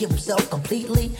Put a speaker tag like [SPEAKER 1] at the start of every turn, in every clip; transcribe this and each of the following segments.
[SPEAKER 1] give himself completely.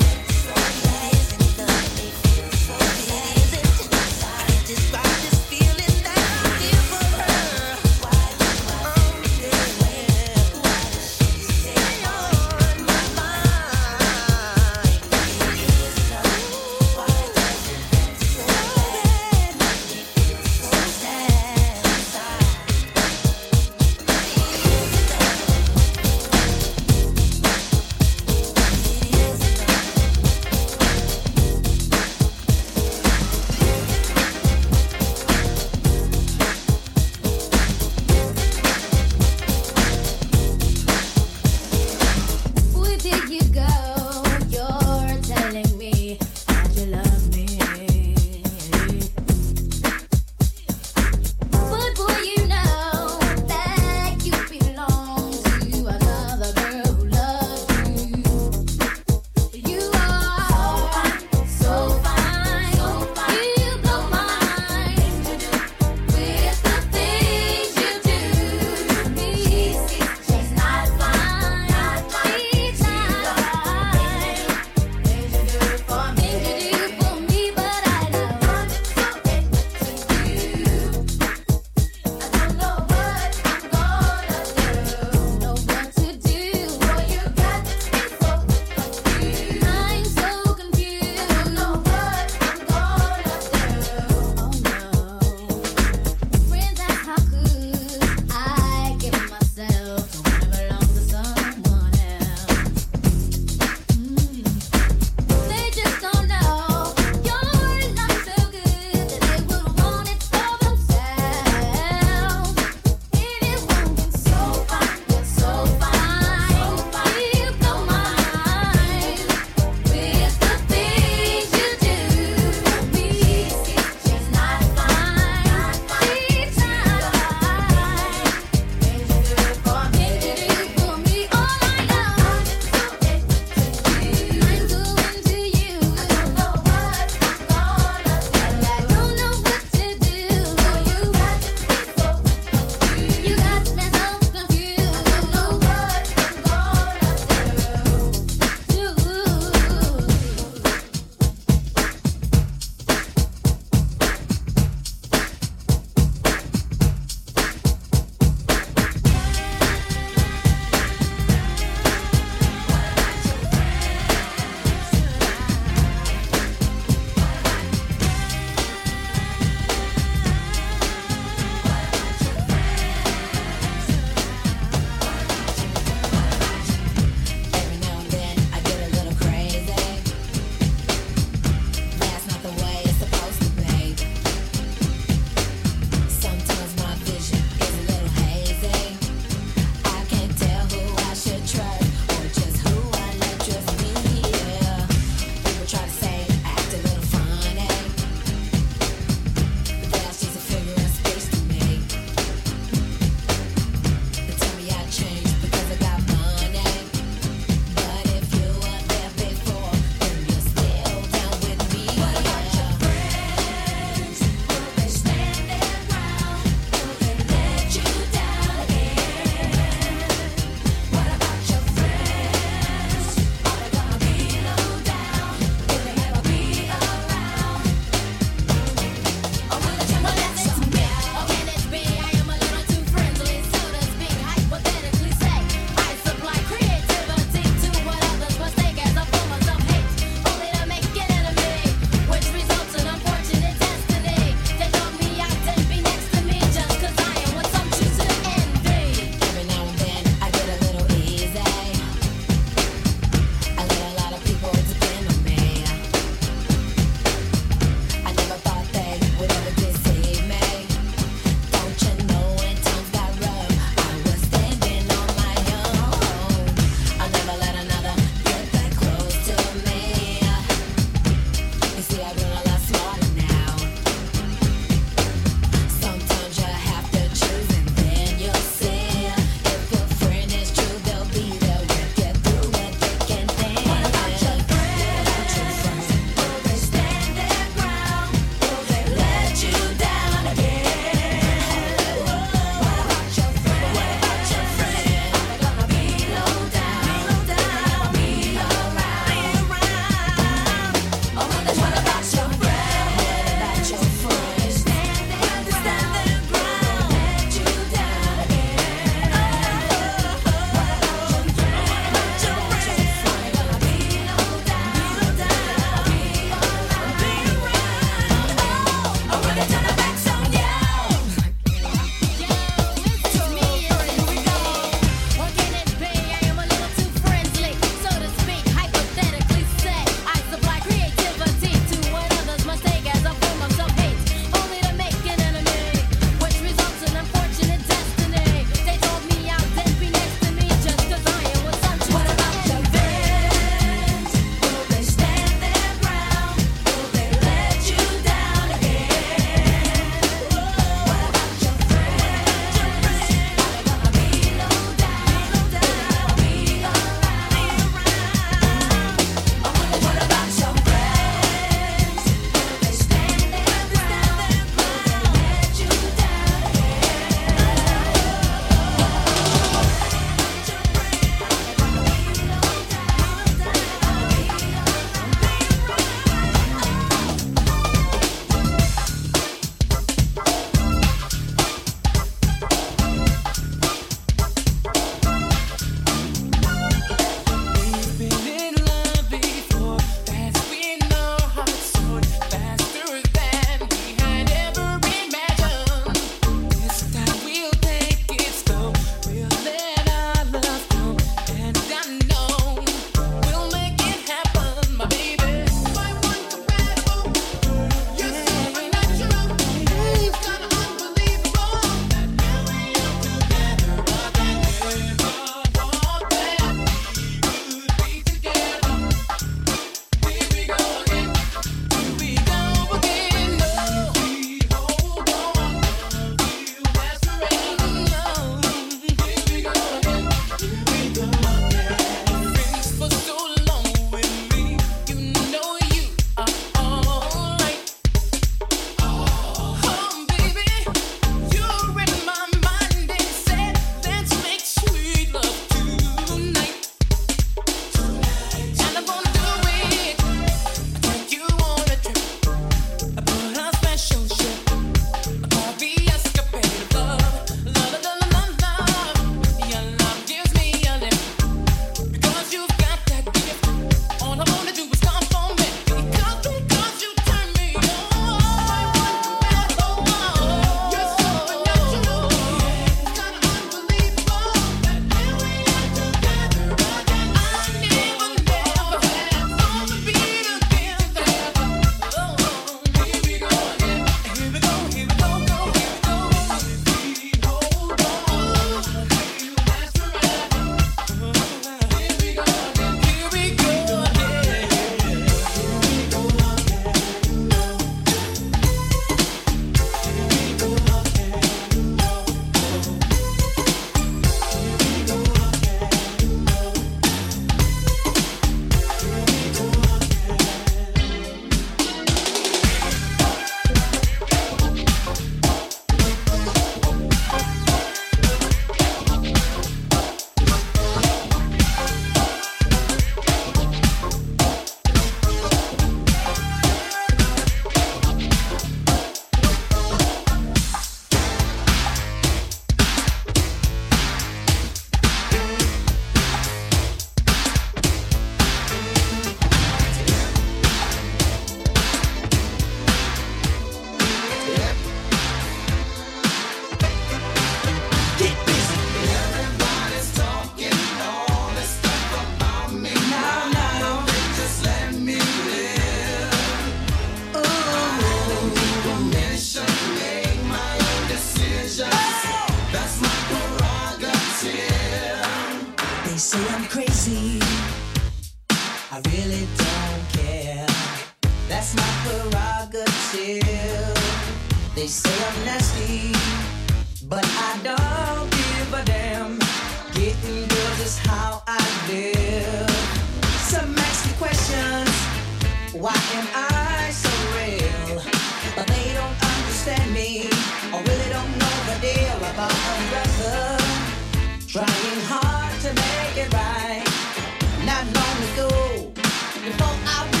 [SPEAKER 1] I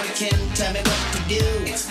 [SPEAKER 2] Nobody can tell me what to do.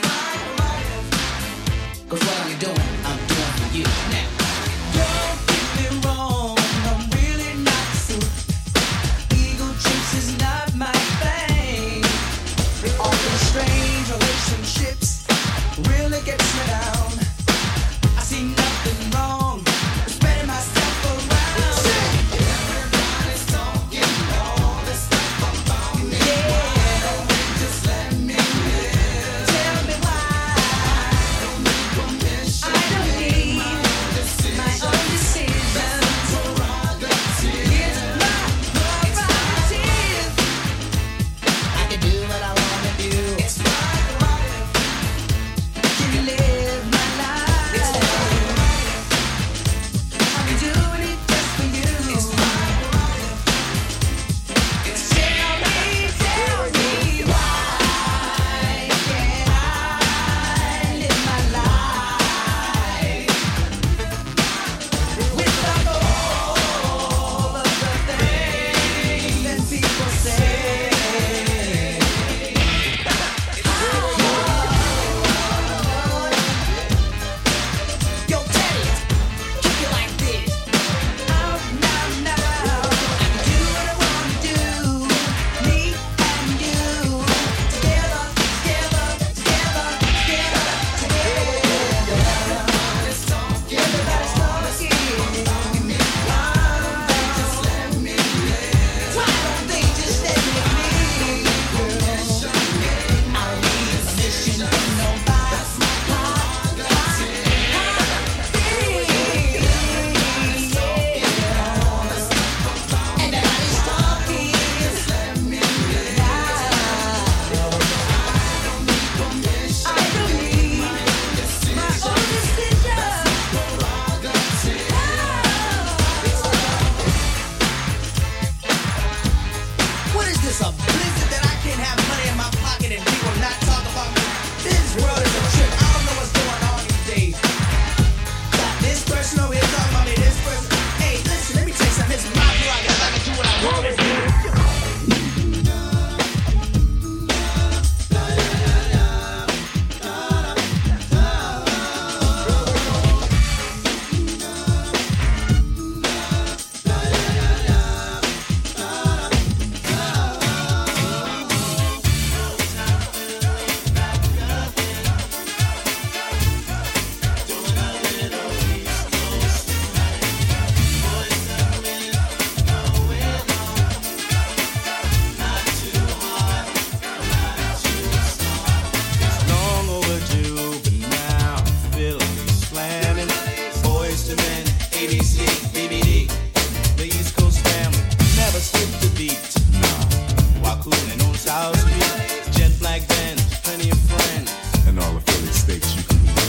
[SPEAKER 2] mistakes you
[SPEAKER 3] can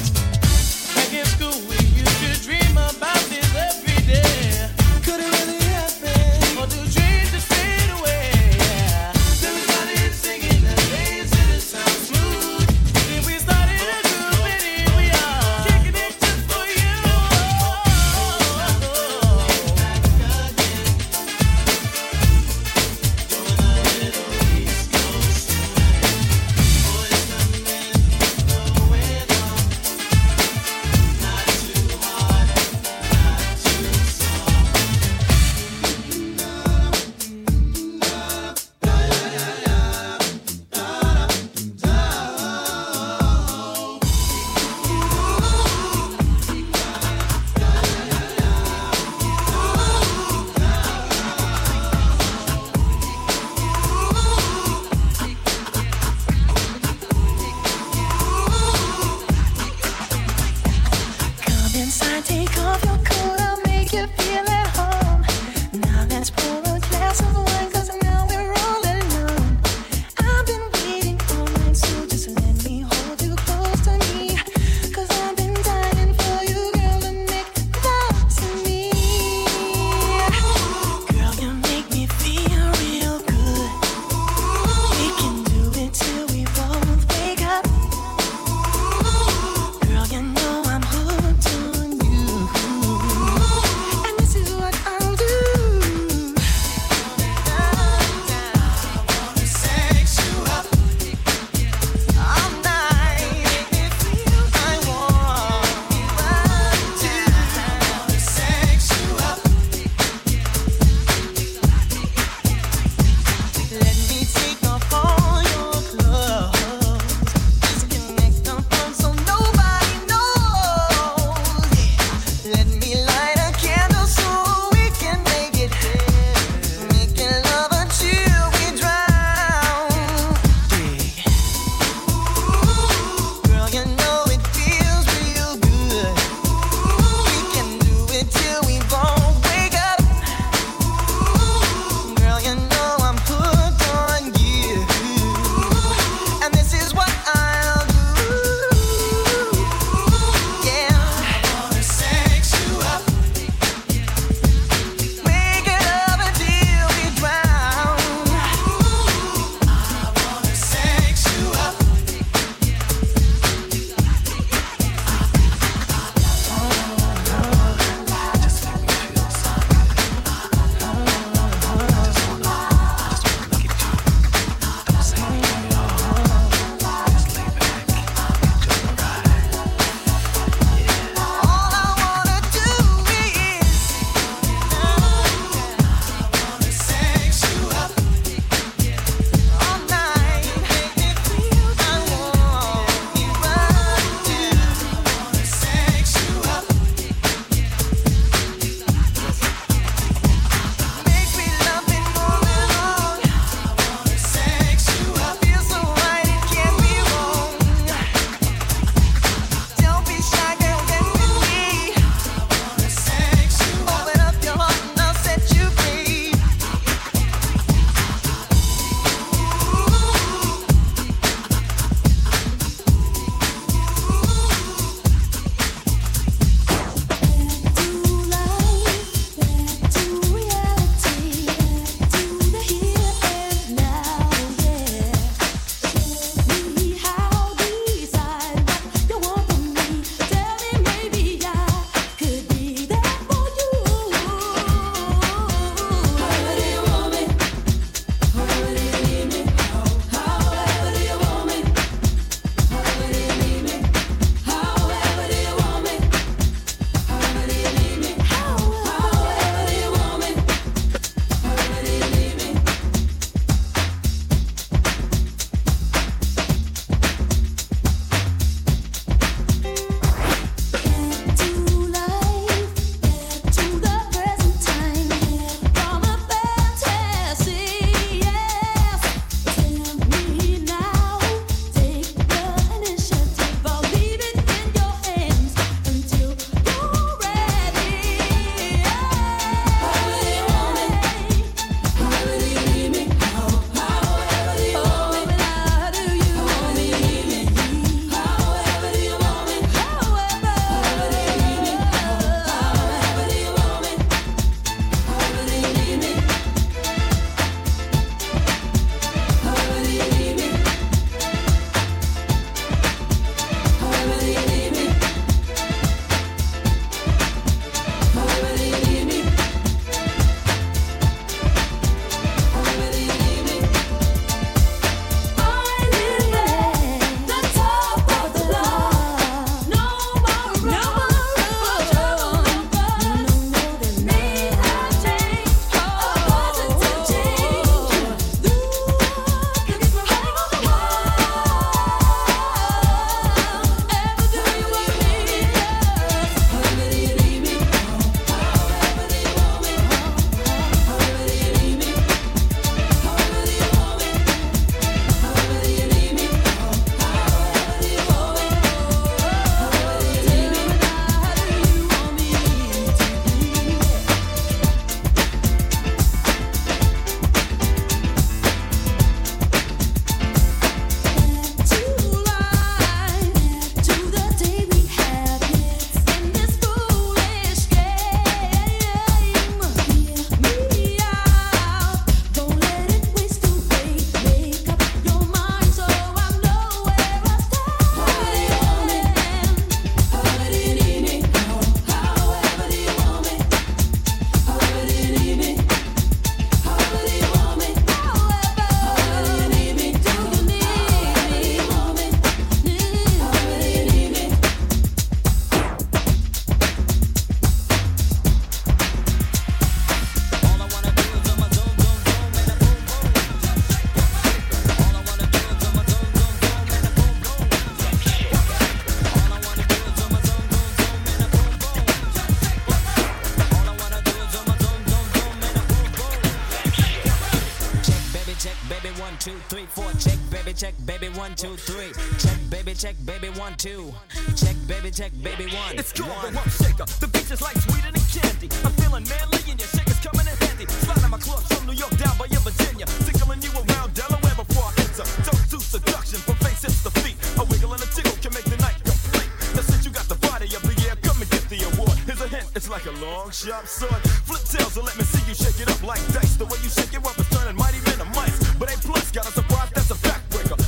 [SPEAKER 3] two, three. Check, baby, check, baby, one, two. Check, baby, check, baby, one.
[SPEAKER 4] It's cool,
[SPEAKER 3] one.
[SPEAKER 4] shaker. The beach is like sweet and candy. I'm feeling manly and your shaker's coming in handy. Sliding my clubs from New York down by your Virginia. Tickling you around Delaware before I enter. Don't do seduction from face hips to feet. A wiggle and a tickle can make the night complete. Now since you got the body of the year, come and get the award. Here's a hint, it's like a long sharp sword. Flip tails and let me see you shake it up like dice. The way you shake it up is turning mighty venom mice. But A plus got a surprise that's a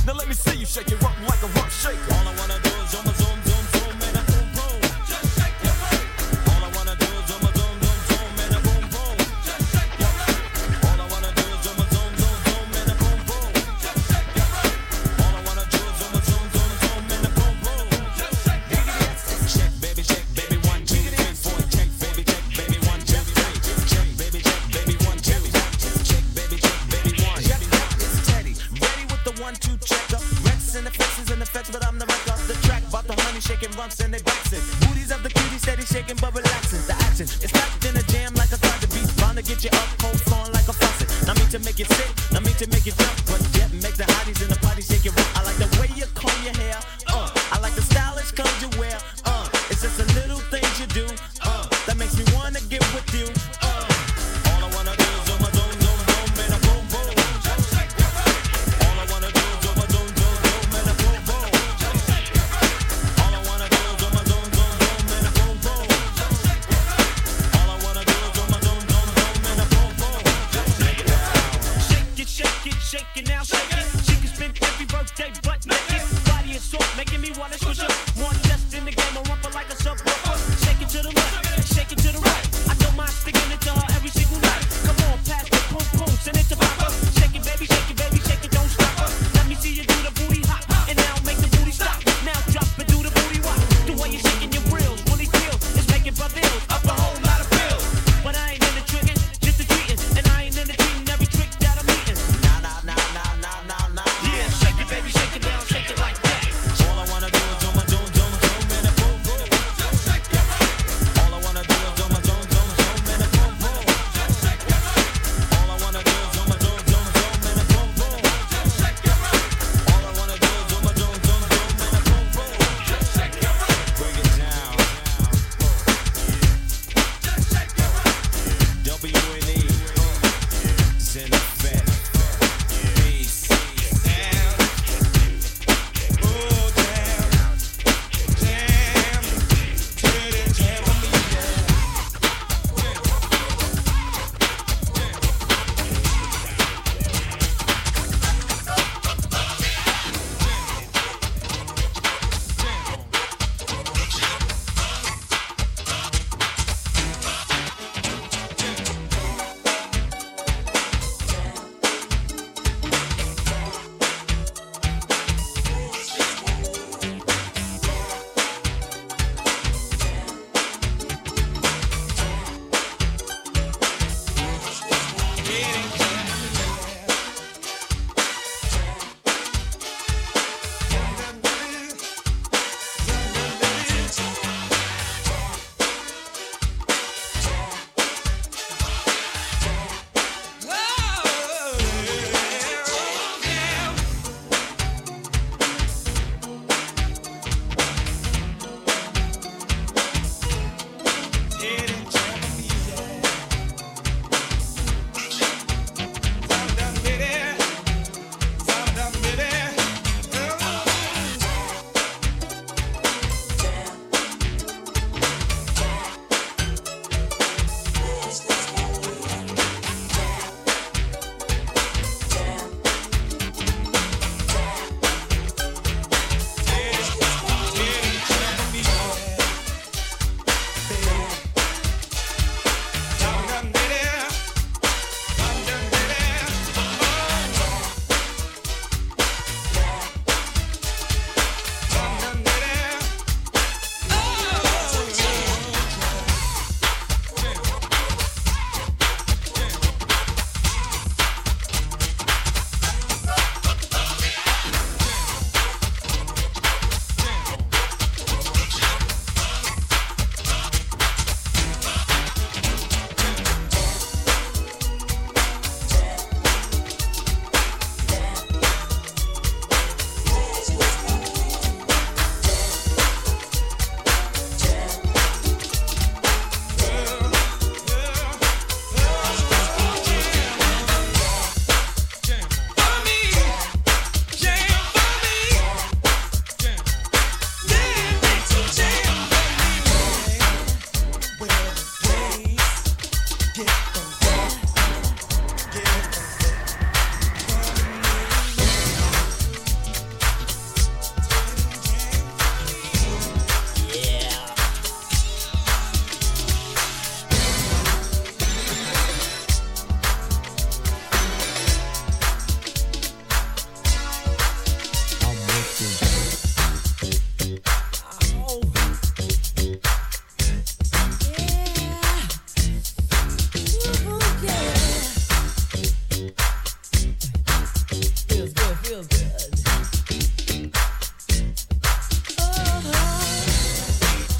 [SPEAKER 4] now let me see you shake it, up like a rock shaker.
[SPEAKER 3] All I wanna do is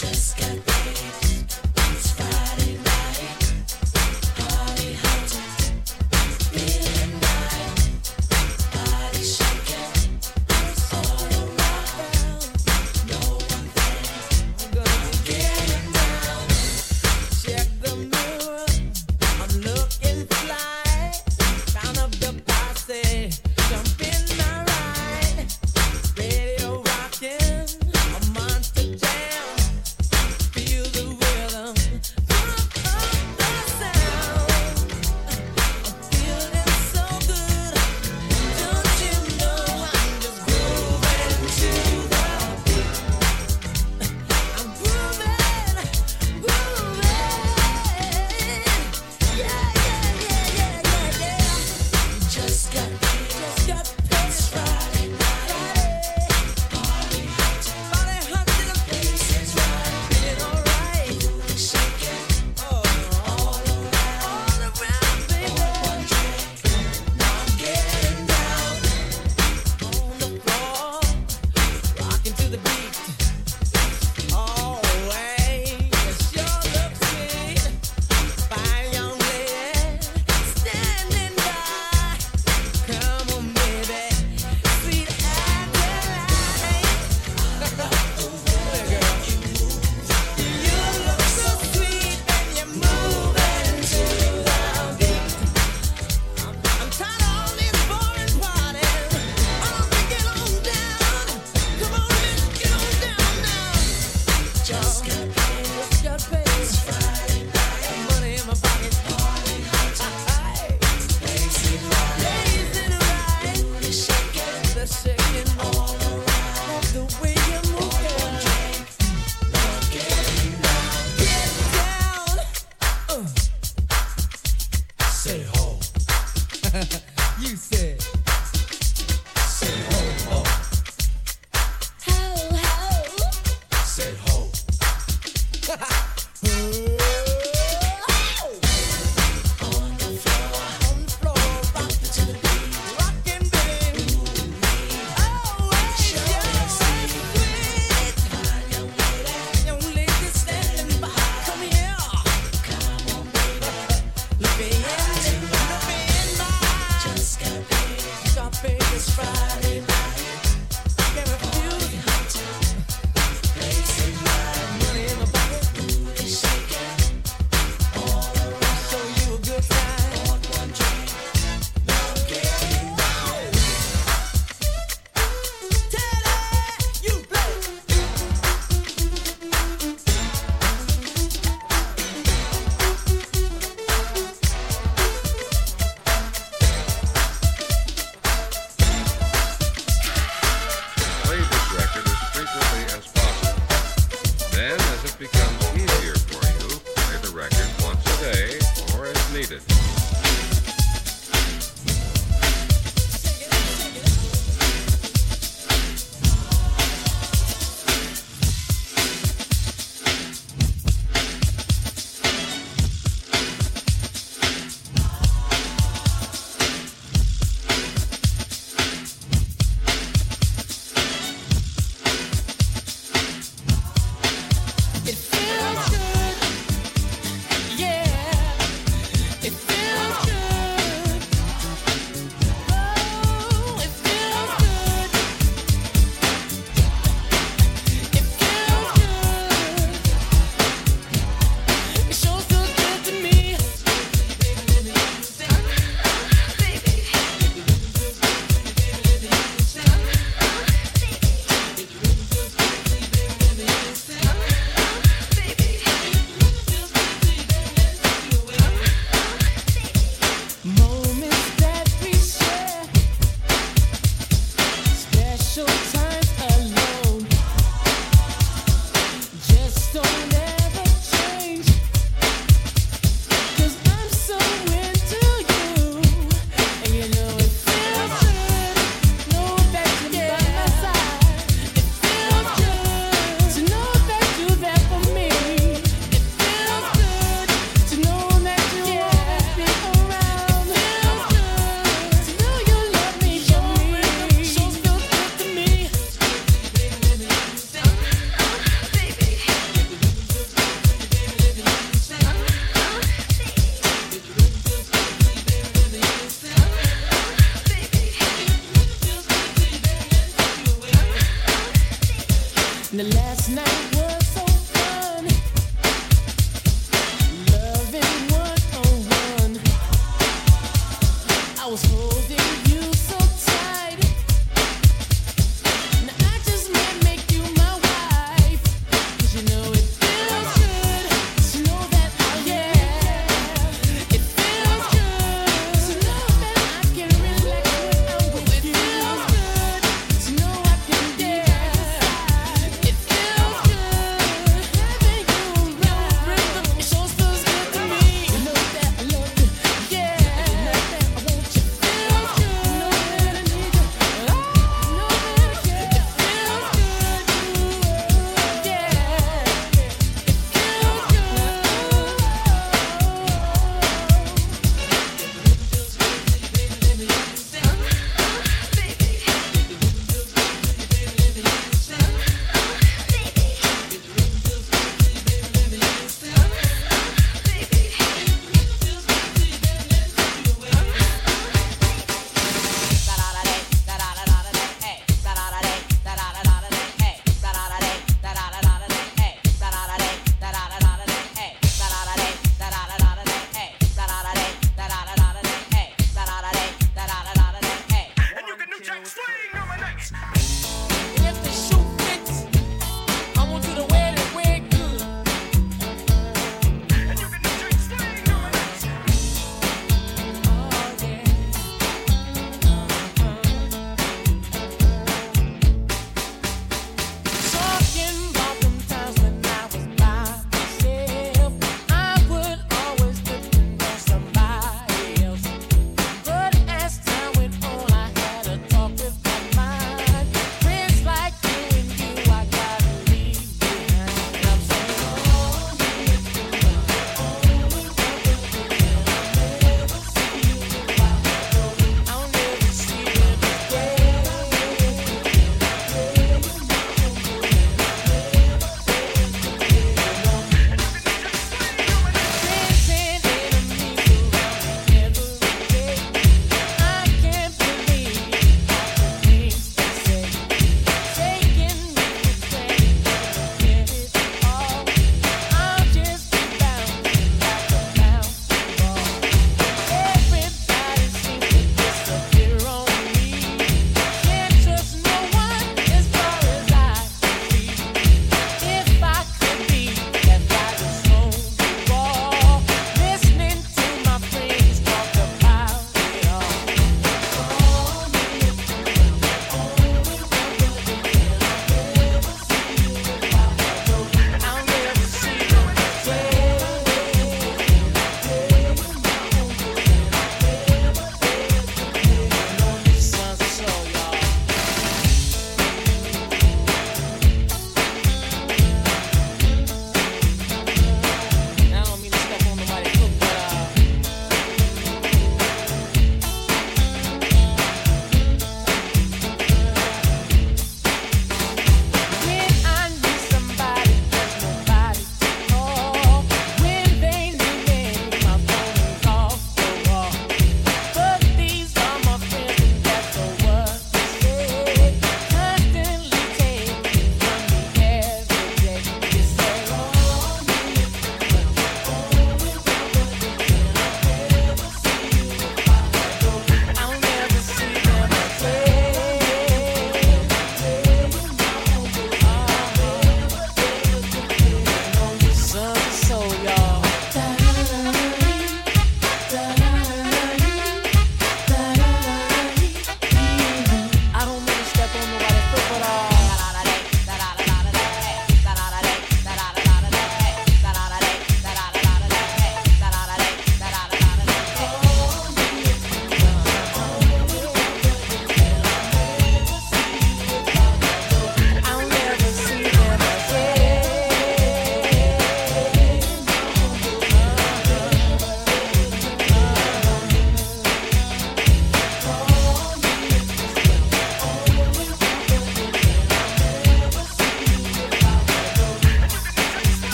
[SPEAKER 3] just
[SPEAKER 2] got